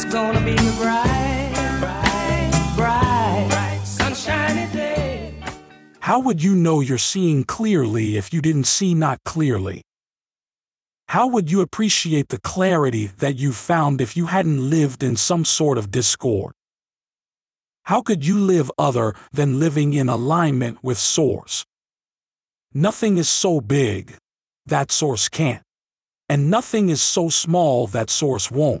It's gonna be a bright, bright, bright, sunshiny day. How would you know you're seeing clearly if you didn't see not clearly? How would you appreciate the clarity that you found if you hadn't lived in some sort of discord? How could you live other than living in alignment with Source? Nothing is so big that Source can't, and nothing is so small that Source won't.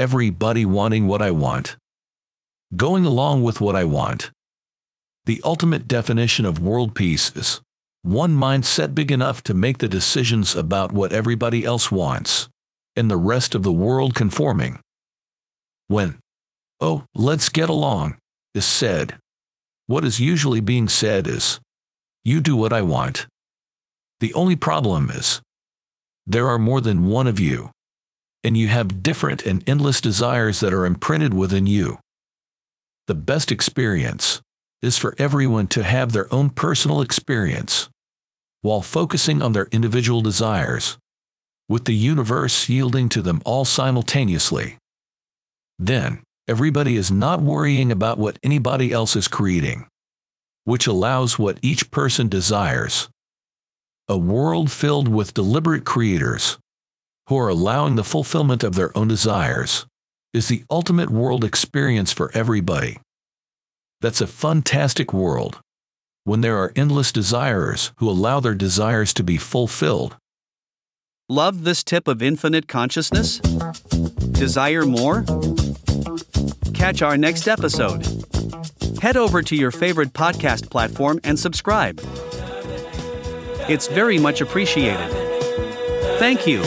everybody wanting what I want, going along with what I want. The ultimate definition of world peace is one mindset big enough to make the decisions about what everybody else wants, and the rest of the world conforming. When, oh, let's get along, is said, what is usually being said is, you do what I want. The only problem is, there are more than one of you, and you have different and endless desires that are imprinted within you. The best experience is for everyone to have their own personal experience while focusing on their individual desires, with the universe yielding to them all simultaneously. Then, everybody is not worrying about what anybody else is creating, which allows what each person desires. A world filled with deliberate creators who are allowing the fulfillment of their own desires is the ultimate world experience for everybody. That's a fantastic world when there are endless desirers who allow their desires to be fulfilled. Love this tip of infinite consciousness? Desire more? Catch our next episode. Head over to your favorite podcast platform and subscribe. It's very much appreciated. Thank you.